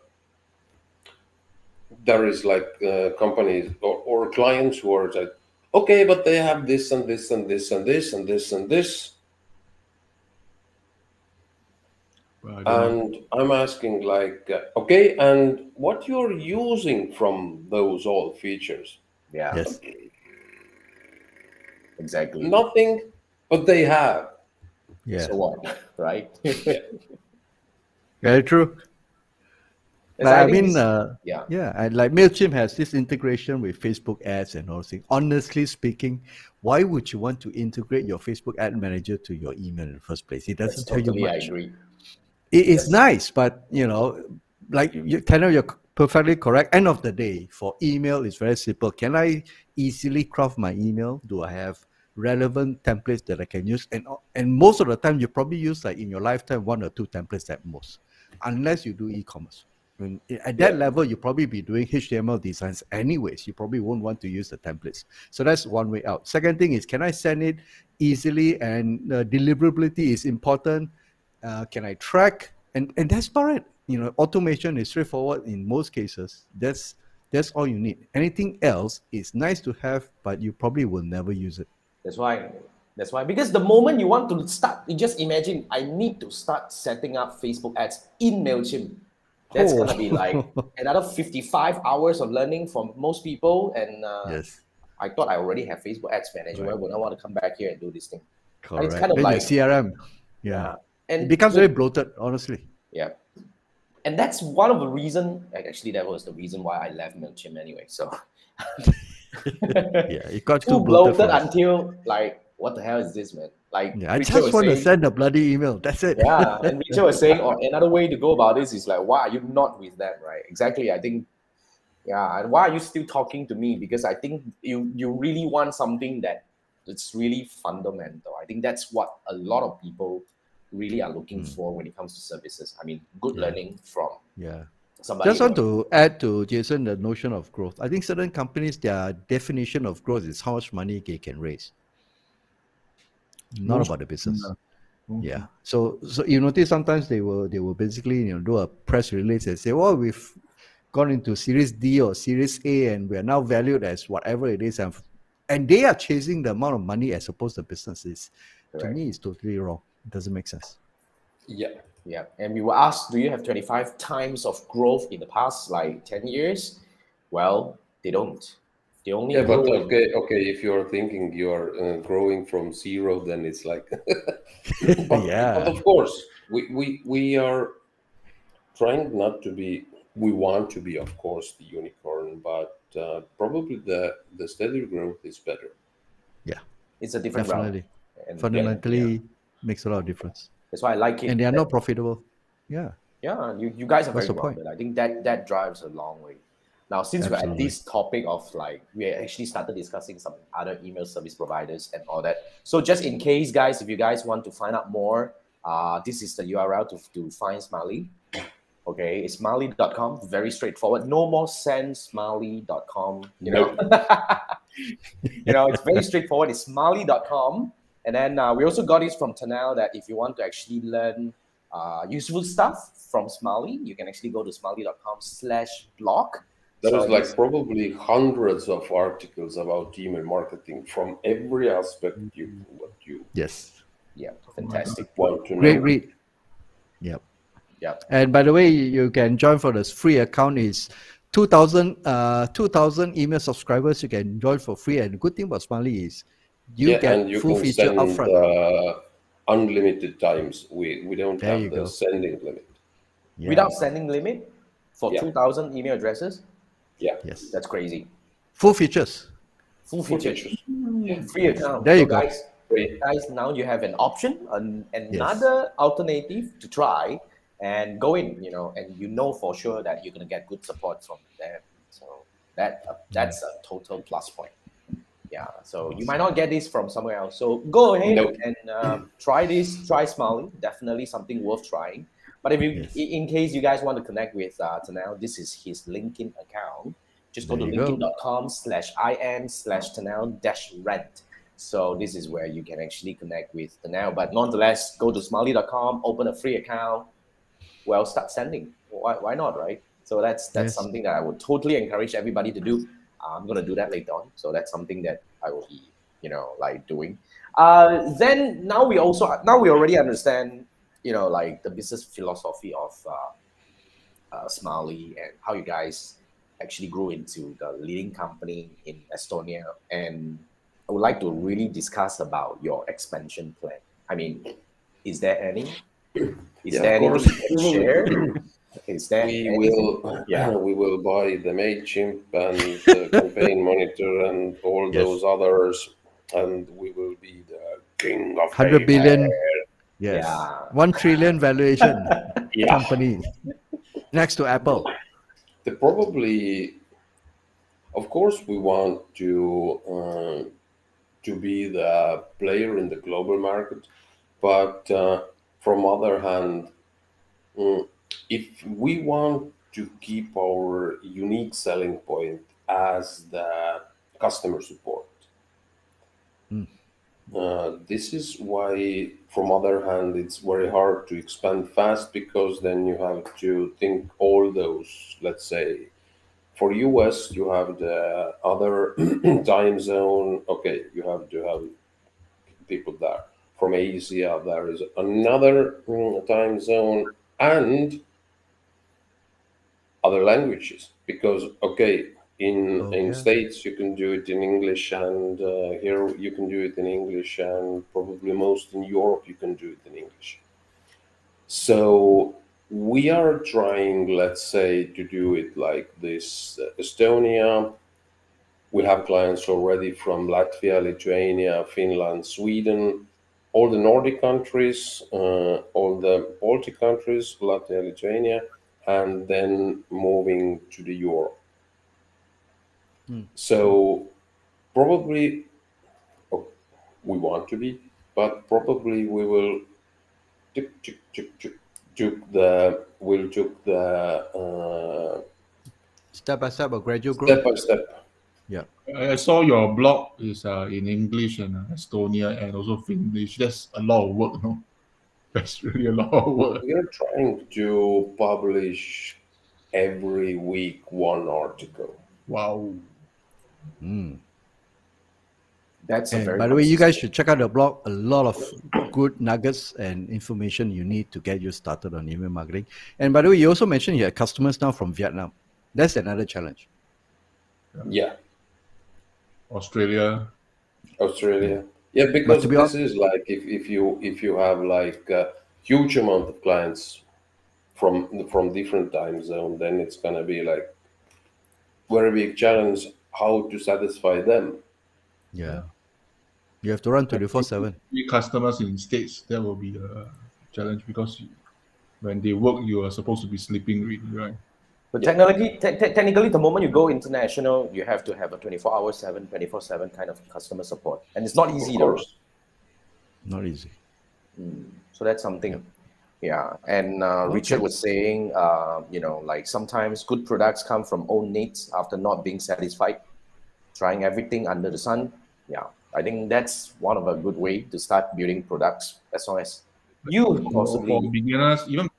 there is like uh, companies or, or clients who are like, okay, but they have this and this and this and this and this and this, But I don't know. And I'm asking like, uh, okay, and what you're using from those all features? yeah, Yes. exactly. Nothing, but they have. Yeah. So what, right? Very true. Yes, Like, I, mean, uh, yeah. yeah, and like Mailchimp has this integration with Facebook ads and all things. Honestly speaking, why would you want to integrate your Facebook ad manager to your email in the first place? It doesn't tell totally you I agree. It is Yes. nice, but you know, like you kind of you're perfectly correct. End of the day, for email, it's very simple. Can I easily craft my email? Do I have relevant templates that I can use? And and most of the time, you probably use like in your lifetime one or two templates at most, unless you do e-commerce. When, at that Yeah. level, you probably be doing HTML designs anyways. You probably won't want to use the templates. So that's one way out. Second thing is, can I send it easily? And uh, deliverability is important uh, can I track? And and that's about it. You know, automation is straightforward in most cases. That's that's all you need. Anything else is nice to have, but you probably will never use it. That's why. That's why. Because the moment you want to start, you just imagine I need to start setting up Facebook ads in Mailchimp. That's Oh. gonna be like another fifty-five hours of learning for most people. And uh, yes, I thought I already have Facebook ads manager. Why would I want to come back here and do this thing? correct. It's kind of then like- CRM, yeah, And it becomes very bloated. Honestly, yeah. And that's one of the reason. Actually, that was the reason why I left Mailchimp anyway. So yeah, it got too too bloated. bloated until like, what the hell is this, man? Like, Yeah, I just want to send a bloody email. That's it. yeah and Richard was saying or another way to go about this is like why are you not with them right exactly i think yeah and why are you still talking to me because i think you you really want something that it's really fundamental i think that's what a lot of people really are looking Mm. for when it comes to services i mean good Yeah. learning from yeah. somebody Just want who- to add to Jason the notion of growth. I think certain companies, their definition of growth is how much money they can raise, not Most- about the business. no. Yeah. So so you notice sometimes they will they will basically you know do a press release and say, well, we've gone into Series D or Series A and we are now valued as whatever it is, and and they are chasing the amount of money as opposed to businesses. To me, it's totally wrong. It doesn't make sense. Yeah. yeah and we were asked do you have 25 times of growth in the past like 10 years well they don't they only Yeah, but grow okay, okay. If you're thinking you're uh, growing from zero, then it's like, but, Yeah. But of course, we, we we are trying not to be we want to be of course the unicorn but uh, probably the the steady growth is better Yeah, It's a different route. Definitely. And yeah, Fundamentally yeah. Makes a lot of difference. that's why I like it. And they are that- not profitable. Yeah. Yeah, you, you guys are What's very point? I think that that drives a long way. Now, since we're at this topic of like, we actually started discussing some other email service providers and all that. So, just in case, guys, if you guys want to find out more, uh, this is the URL to, to find Smaily. Okay, it's smaily.com. Very straightforward. No more send smaily.com. You know, you know, it's very straightforward. It's smaily.com. And then uh, we also got this from Tanel that if you want to actually learn uh, useful stuff from Smaily, you can actually go to smaily.com slash blog. There So is like probably hundreds of articles about email marketing from every aspect you what you Yes. Yeah, fantastic. want to. Great read. Yep. Yep. And by the way, you can join for this free account is 2000 uh 2000 email subscribers you can join for free and the good thing about Smaily is you yeah, get and you full can feature send upfront. uh, unlimited times. We we don't There you have the go. sending limit. Yeah. Without sending limit for Yeah. 2,000 email addresses, Yeah. yes. that's crazy. Full features. Full Full features. features. Free account. There you So go. Guys, Free. guys, now you have an option, an, another alternative to try and go in, you know, and you know for sure that you're going to get good support from them. So that uh, that's a total plus point. Yeah. So you might not get this from somewhere else. So go ahead Nope. and um, try this. Try Smaily. Definitely something worth trying. But if you, Yes. in case you guys want to connect with uh, Tanel, this is his LinkedIn account. Just go There to linkedin.com slash im slash Tanel dash rent. So this is where you can actually connect with Tanel. But nonetheless, go to smaily.com, open a free account. Well, start sending. Why, why not, right? So that's that's Yes. something that I would totally encourage everybody to do. I'm gonna do that later on. So that's something that I will be, you know, like doing. Uh, then now we also now we already understand, you know, like the business philosophy of uh, uh, Smaily and how you guys actually grew into the leading company in Estonia. And I would like to really discuss about your expansion plan. I mean, is there any? Is Yeah, there any share? Is there We anything? will Yeah. we will buy the Mailchimp and the campaign monitor and all Yes. those others, and we will be the king of 100 email. billion. Yes. Yeah. 1 trillion valuation Yeah. company next to Apple. the probably of course we want to uh, to be the player in the global market but uh, from other hand mm, if we want to keep our unique selling point as the customer support Mm. uh, this is why from other hand it's very hard to expand fast because then you have to think all those let's say for us you have the other time zone. Okay you have to have people there. From asia there is another mm, time zone. And other languages because okay in Oh, in yeah. states you can do it in english and uh, here you can do it in english and probably most in europe you can do it in english. So we are trying let's say to do it like this uh, estonia. We have clients already from latvia lithuania finland sweden all the nordic countries uh, all the baltic countries latvia lithuania and then moving to the Europe. Hmm. So probably oh, we want to be, but probably we will took, took, took, took, took the will took the uh, Step by step, a gradual growth. step by step. Yeah. I saw your blog is uh, in English and uh, Estonia and also Finnish. That's a lot of work, no? That's really a lot of work. We are trying to publish every week one article. Wow. Mm. That's a And very by the way, you guys should check out the blog. A lot of good nuggets and information you need to get you started on email marketing. And by the way, you also mentioned you have customers now from Vietnam. That's another challenge. Yeah, Australia. Australia. Yeah, because to be this hon- is like if, if you if you have like uh, huge amount of clients from from different time zone, then it's gonna be like very big challenge how to satisfy them. Yeah. You have to run 24 7. Customers in states that will be a challenge because when they work, you are supposed to be sleeping, really, right? But technically, te- te- technically, the moment you go international, you have to have a 24 hour 7, 24 7 kind of customer support. And it's not easy, Of though. Not easy. So that's something. Yeah. And uh, Richard was saying, uh, you know, like sometimes good products come from own needs after not being satisfied, trying everything under the sun. Yeah. I think that's one of a good way to start building products as long as you For, for possibly. beginners, even beginners,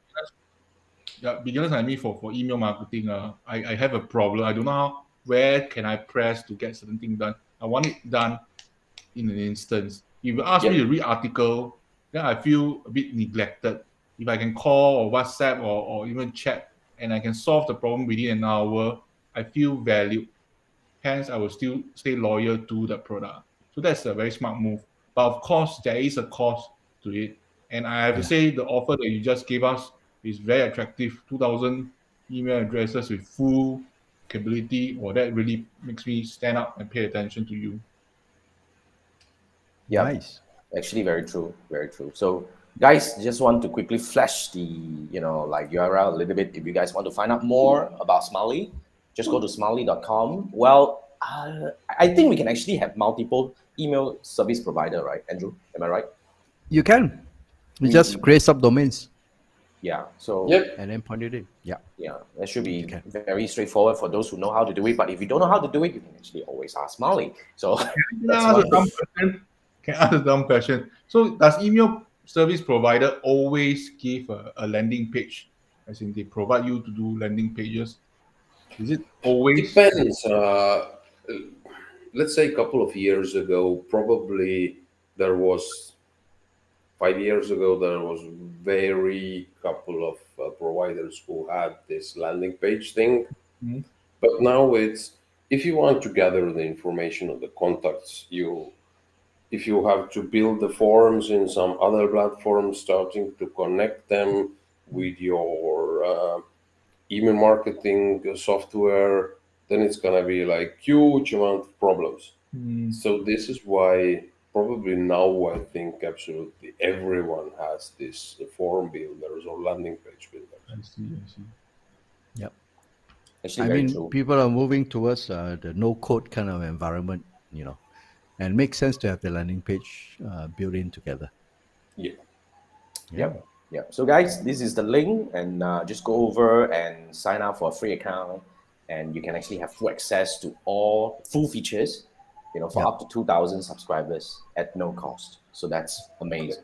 yeah, beginners like me for, for email marketing, uh, I, I have a problem. I don't know how, where can I press to get certain thing done. I want it done in an instance. If you ask me to read article, then I feel a bit neglected. If I can call or WhatsApp or, or even chat and I can solve the problem within an hour, I feel valued. Hence, I will still stay loyal to the product. So that's a very smart move. But of course, there is a cost to it. And I have to say, the offer that you just gave us is very attractive. 2,000 email addresses with full capability. Or that really makes me stand up and pay attention to you. Yeah. Nice. Actually, very true. Very true. So, guys, just want to quickly flash the you know like URL a little bit. If you guys want to find out more about Smaily, just go to smaily.com. Well, uh, I think we can actually have multiple email service provider, right, Andrew? Am I right? You can. You just create subdomains Yeah. So Yep. and then point it in. Yeah. yeah, that should be Okay. very straightforward for those who know how to do it. But if you don't know how to do it, you can actually always ask Smaily. So Can I ask a dumb question? Can I ask a dumb question? So does email service provider always give a, a landing page? As in they provide you to do landing pages? Is it always Depends. Uh, let's say a couple of years ago, probably there was five years ago there was very couple of uh, providers who had this landing page thing. Mhm. But now it's if you want to gather the information of the contacts, you if you have to build the forms in some other platform, starting to connect them with your uh, email marketing software, then it's gonna be like huge amount of problems. Hmm, So this is why probably now I think absolutely everyone has this form builders or landing page builders. I see, I see. actually I mean, true. people are moving towards uh, the no code kind of environment, you know, and it makes sense to have the landing page uh, built in together. Yeah. Yeah. Yeah. So, guys, this is the link, and uh, just go over and sign up for a free account, and you can actually have full access to all full features, you know, for Yeah. up to two thousand subscribers at no cost. So that's amazing.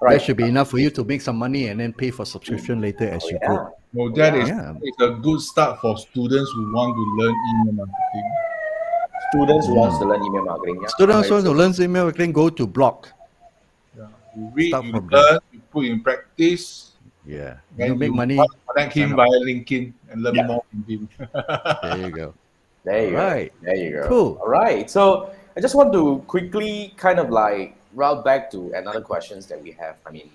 All That should be enough for you to make some money and then pay for subscription later as Oh, you yeah. grow. Well, that is Yeah. it's a good start for students who want to learn email marketing. Students who wants to learn email marketing. Yeah. Students Very want to learn email marketing, go to blog. Yeah. You read, Start you from there. learn, you put in practice, Yeah. You make money. Connect him sign via LinkedIn and learn Yeah. more from him. There you go. There you Right. go. There you go. Cool. All right. So I just want to quickly kind of like route back to another questions that we have. I mean,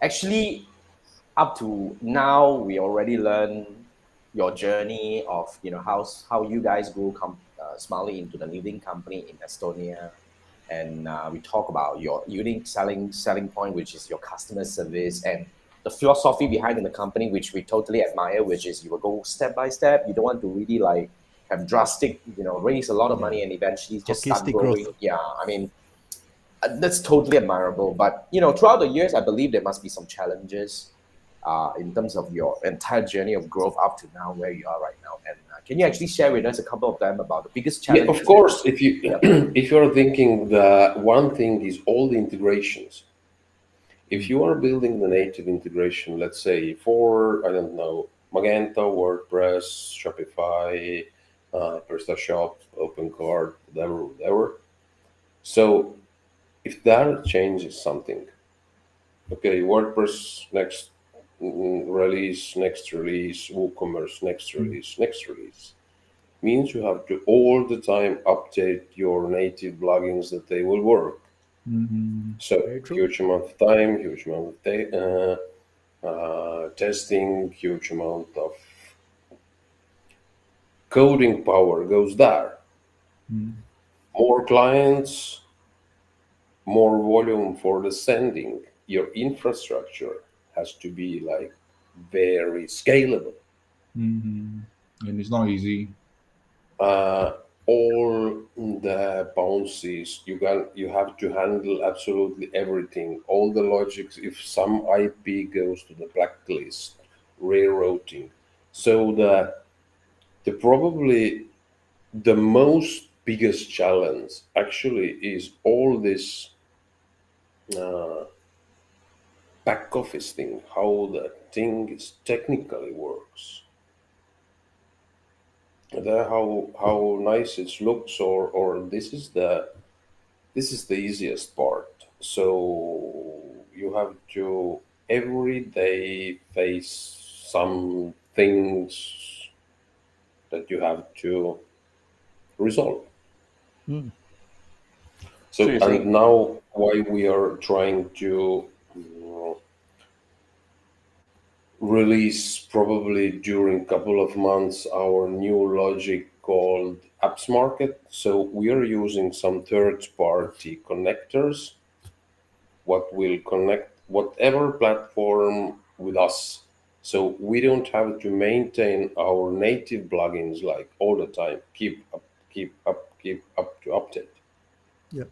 actually, up to now, we already learned your journey of you know how how you guys grew com- uh, into the leading company in Estonia, and uh, we talk about your unique selling selling point, which is your customer service and the philosophy behind in the company, which we totally admire, which is you will go step by step. You don't want to really like have drastic, you know, raise a lot of money and eventually just start Hockey stick growing. growth. Yeah, I mean, uh, that's totally admirable. But you know, throughout the years, I believe there must be some challenges uh, in terms of your entire journey of growth up to now, where you are right now. And uh, can you actually share with us a couple of them about the biggest Yeah, challenges? of course. If you if you're thinking the one thing is all the integrations. If you are building the native integration, let's say for I don't know Magento, WordPress, Shopify, uh, PrestaShop, OpenCart, whatever, whatever. So if that changes something, okay, WordPress next mm, release, next release, WooCommerce next release, next release means you have to all the time update your native plugins that they will work. Mm-hmm. So huge amount of time, huge amount of ta- uh, uh, testing, huge amount of coding power goes there. Mm. More clients, more volume for the sending. Your infrastructure has to be like very scalable. Mm-hmm. And it's not easy. uh, all the bounces you can you have to handle absolutely everything all the logics if some ip goes to the blacklist rerouting so the the probably the most biggest challenge actually is all this uh, back office thing how the thing is technically works. The how how nice it looks or or this is the this is the easiest part. So you have to every day face some things that you have to resolve. Hmm. so, So and saying- now why we are trying to uh, release probably during couple of months our new logic called apps market. So we are using some third party connectors what will connect whatever platform with us so we don't have to maintain our native plugins like all the time keep up keep up keep up to update Yeah.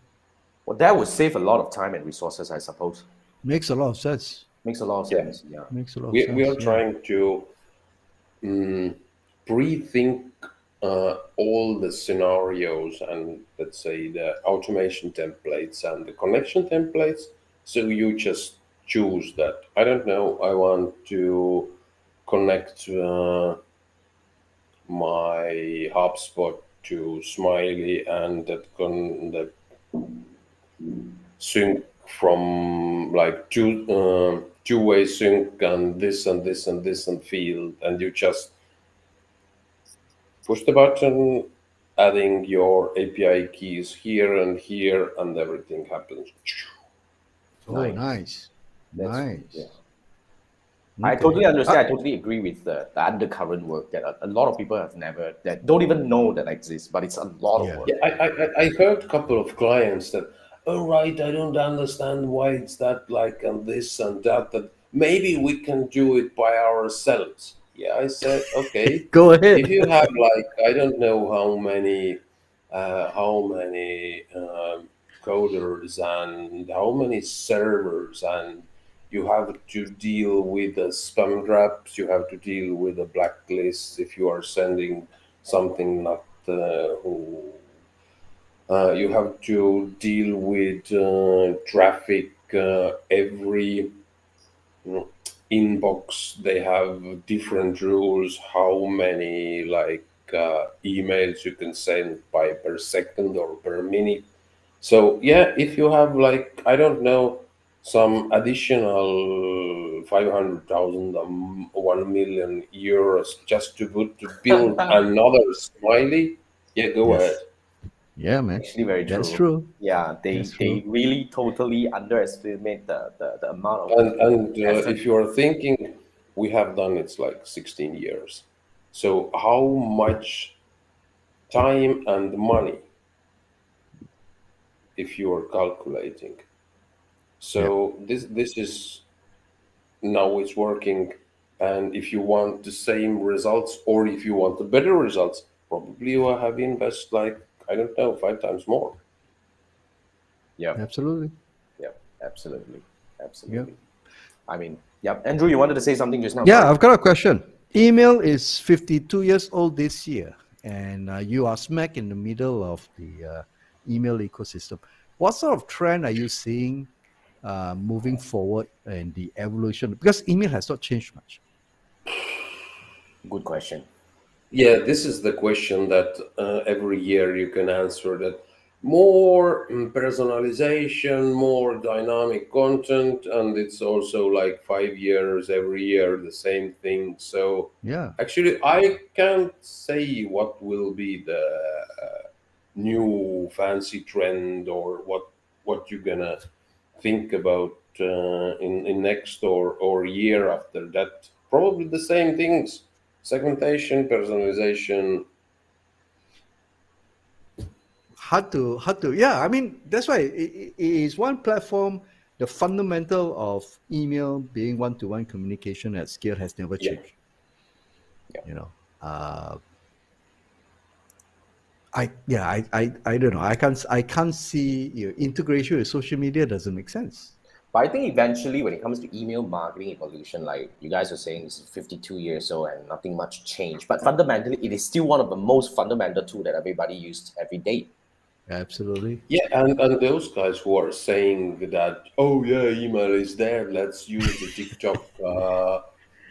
Well, that would save a lot of time and resources, I suppose. Makes a lot of sense. Makes a lot of Yeah. sense. Yeah. Makes a lot we, of sense. we are yeah. trying to mm, pre-think uh, all the scenarios and let's say the automation templates and the connection templates so you just choose that i don't know i want to connect uh, my hubspot to smaily and that con that sync from like two uh, two-way sync and this and this and this and field and you just push the button adding your api keys here and here and everything happens Oh, Nice. nice. That's- nice. yeah. I totally understand. I totally agree with the, the undercurrent work that a, a lot of people have never, that don't even know that exists, but it's a lot Yeah. of work. yeah i i, I- I heard a couple of clients that oh right i don't understand why it's that like and this and that that maybe we can do it by ourselves yeah i said okay Go ahead. if you have like i don't know how many uh, how many um, coders and how many servers and you have to deal with the spam traps you have to deal with the blacklists if you are sending something not uh, who uh, you have to deal with uh, traffic uh, every know, inbox. They have different rules how many like uh, emails you can send by per second or per minute. So yeah if you have like i don't know some additional 500000 um, 1 million euros just to put to build another smaily yeah go Yes. ahead Yeah, man. Actually, very true. That's true. Yeah, they That's they true. really totally underestimate the, the, the amount of and and uh, if you are thinking we have done it's like 16 years so how much time and money if you are calculating so this this is now it's working and if you want the same results or if you want the better results probably you will have invest like i don't know five times more yeah, Absolutely. yeah, absolutely, absolutely. I mean, yeah. Andrew, you wanted to say something just now? Yeah, I've got a question. Email is 52 years old this year, and uh, you are smack in the middle of the uh, email ecosystem. What sort of trend are you seeing uh, moving forward and the evolution? Because email has not changed much. Good question. Yeah, this is the question that uh, every year you can answer that more mm, personalization, more dynamic content, and it's also like five years every year the same thing. So Yeah. actually, I can't say what will be the uh, new fancy trend or what what you're gonna think about uh, in in next or or year after that. Probably the same things: segmentation, personalization. hard to hard to yeah i mean that's why it, it is one platform the fundamental of email being one-to-one communication at scale has never Yeah. changed you know uh i yeah I, I i don't know i can't i can't see your integration with social media doesn't make sense But I think eventually, when it comes to email marketing evolution, like you guys are saying, this is 52 years old and nothing much changed. But fundamentally, it is still one of the most fundamental tool that everybody used every day. absolutely Yeah, and, and those guys who are saying that, oh yeah, email is there. Let's use the TikTok. Uh,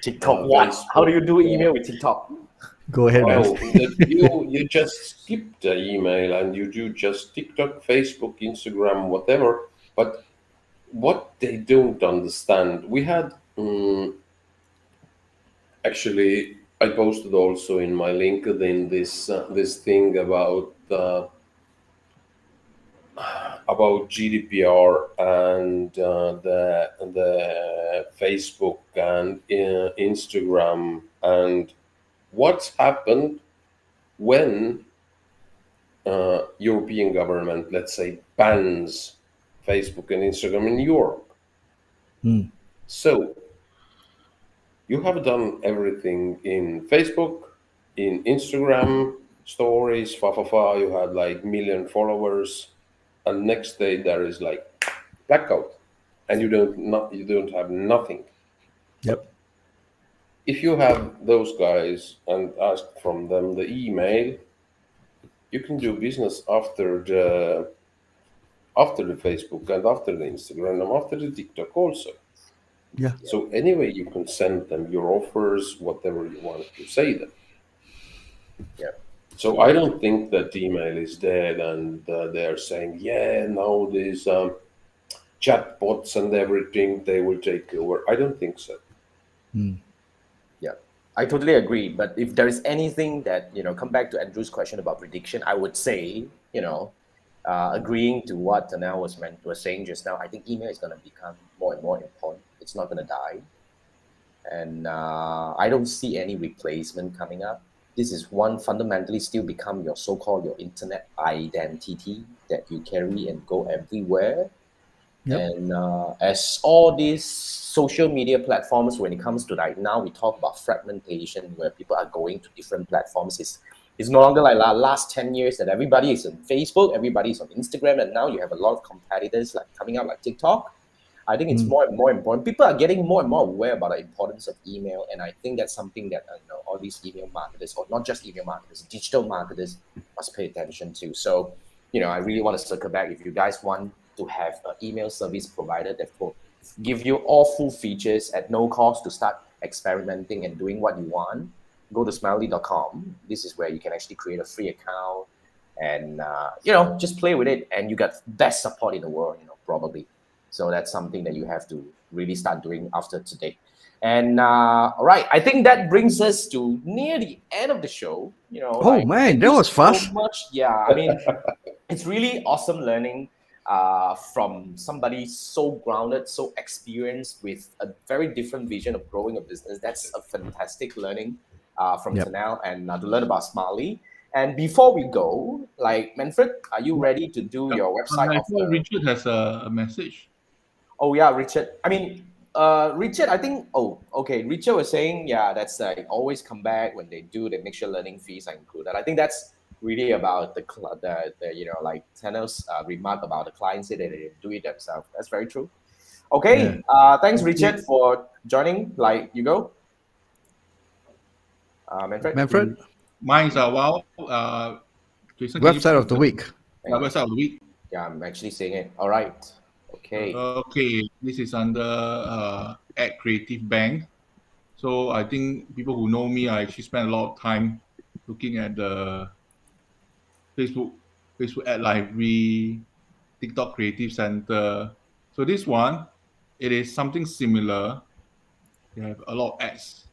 TikTok, Uh, what? How do you do email with TikTok? Go ahead you you just skip the email and you do just TikTok, Facebook, Instagram, whatever. But what they don't understand, we had um, actually I posted also in my LinkedIn this uh, this thing about uh, about GDPR and uh, the the Facebook and uh, Instagram and what's happened when uh, European government, let's say, bans Facebook and Instagram in Europe. Hmm. So you have done everything in Facebook, in Instagram stories, fa fa fa. You had like million followers, and next day there is like blackout, and you don't not you don't have nothing yep if you have those guys and ask from them the email, you can do business after the after the Facebook and after the Instagram and after the TikTok also. yeah So anyway, you can send them your offers, whatever you want to say them. Yeah. So I don't think that email is dead, and uh, they're saying, yeah, now these um, chatbots and everything they will take over. I don't think so. I totally agree. But if there is anything that you know, come back to Andrew's question about prediction, I would say you know, uh, agreeing to what Tanel was meant was saying just now. I think email is going to become more and more important. It's not going to die, and uh, I don't see any replacement coming up. This is one fundamentally still become your so-called your internet identity that you carry and go everywhere. Yep. And uh, as all these social media platforms, when it comes to like now, we talk about fragmentation, where people are going to different platforms. It's, it's no longer like la- last 10 years that everybody is on Facebook, everybody is on Instagram, and now you have a lot of competitors like coming out like TikTok. I think it's Mm. more and more important. People are getting more and more aware about the importance of email, and I think that's something that uh, you know all these email marketers, or not just email marketers, digital marketers, must pay attention to. So, you know, I really want to circle back. If you guys want to have an email service provider that will give you all full features at no cost to start experimenting and doing what you want, go to smaily.com. This is where you can actually create a free account and uh, you know just play with it, and you got best support in the world. You know, probably. So that's something that you have to really start doing after today. And uh, all right, I think that brings us to near the end of the show. You know, Oh, like, man, that was so fast. much. Yeah, I mean, it's really awesome learning uh, from somebody so grounded, so experienced with a very different vision of growing a business. That's a fantastic learning uh, from Yep. Tanel and uh, to learn about Smaily. And before we go, like Manfred, are you ready to do your website? I of thought Richard has a, a message. Oh yeah, Richard. I mean, uh, Richard. I think. Oh, okay. Richard was saying, yeah, that's like always come back when they do. They make sure learning fees are included. I think that's really about the the, the you know like Tanel's uh, remark about the clients say that they do it themselves. That's very true. Okay. Yeah. Uh, thanks, Richard, for joining. Like you go. Uh, Manfred. Manfred, Mine's a wow. Uh, Jason, can you website of put the week. Yeah, website of the week. Yeah, I'm actually saying it. All right. Okay. Okay, this is under uh, at Creative Bank. So I think people who know me, I actually spend a lot of time looking at the Facebook, Facebook Ad Library, TikTok Creative Center. So this one, it is something similar. They have a lot of ads,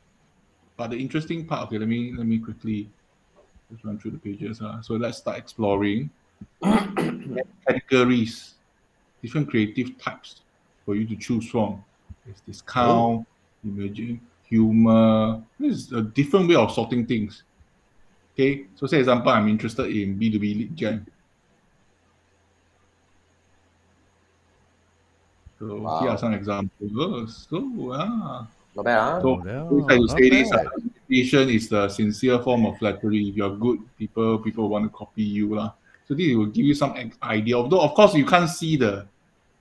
but the interesting part. Okay, let me let me quickly just run through the pages. Uh. So let's start exploring categories. different creative types for you to choose from. There's discount, emerging, humor. This is a different way of sorting things. Okay, so say example, I'm interested in B2B lead gen. So Wow. here are some examples. So ah. Not bad, huh? So Yeah, we try to not say this bad. uh, imitation is the sincere form of flattery. If you're good, people people want to copy you. lah. So this will give you some idea. Although of course you can't see the,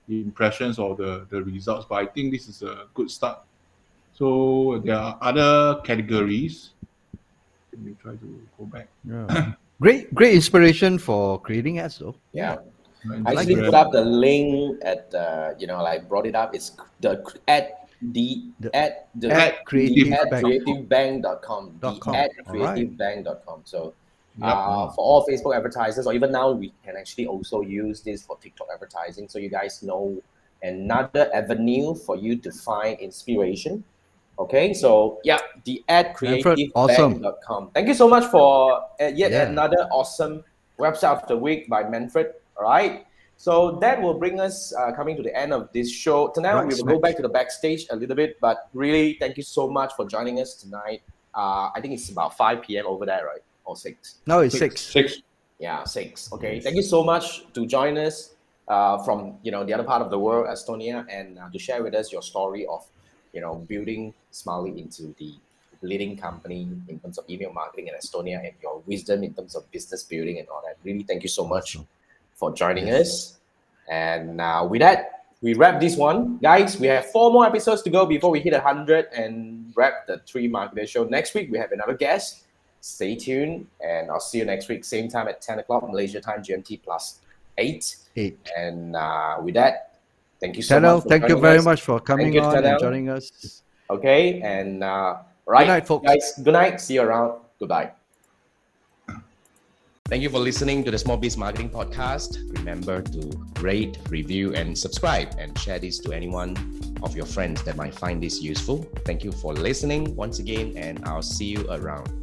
the impressions or the, the results, but I think this is a good start. So there are other categories. Let me try to go back. Yeah. great, great inspiration for creating ads, though. yeah. And I just actually put up the link at the, you know, like brought it up. It's the at the The- at the At Creative the at Bank. creativebank.com. Dot The com. at All right. creativebank.com. So Yep. uh, for all Facebook advertisers, or even now, we can actually also use this for TikTok advertising. So you guys know another avenue for you to find inspiration. Okay, so yeah, the at Manfred, awesome. creativebank.com. Thank you so much for uh, yet Yeah. another awesome website of the week by Manfred. All right. So that will bring us uh, coming to the end of this show. Tonight Right we will smack. go back to the backstage a little bit, but really thank you so much for joining us tonight. Uh, I think it's about 5 p.m. over there, right? Or 6? No, it's six. Six. Yeah, 6. Okay. Thank you so much to join us uh, from, you know, the other part of the world, Estonia, and uh, to share with us your story of, you know, building Smaily into the leading company in terms of email marketing in Estonia and your wisdom in terms of business building and all that. Really thank you so much for joining us. And uh, with that, we wrap this one. Guys, we have four more episodes to go before we hit 100 and wrap the three marketer show. Next week, we have another guest. Stay tuned, and I'll see you next week, same time at 10 o'clock Malaysia time, GMT plus 8. Eight. And uh, with that, thank you so much. for thank you very us. much for coming you, on Tanel. and joining us. Okay, and uh, right, night, folks. guys. Good night. See you around. Goodbye. Thank you for listening to the Small Biz Marketing Podcast. Remember to rate, review, and subscribe, and share this to anyone of your friends that might find this useful. Thank you for listening once again, and I'll see you around.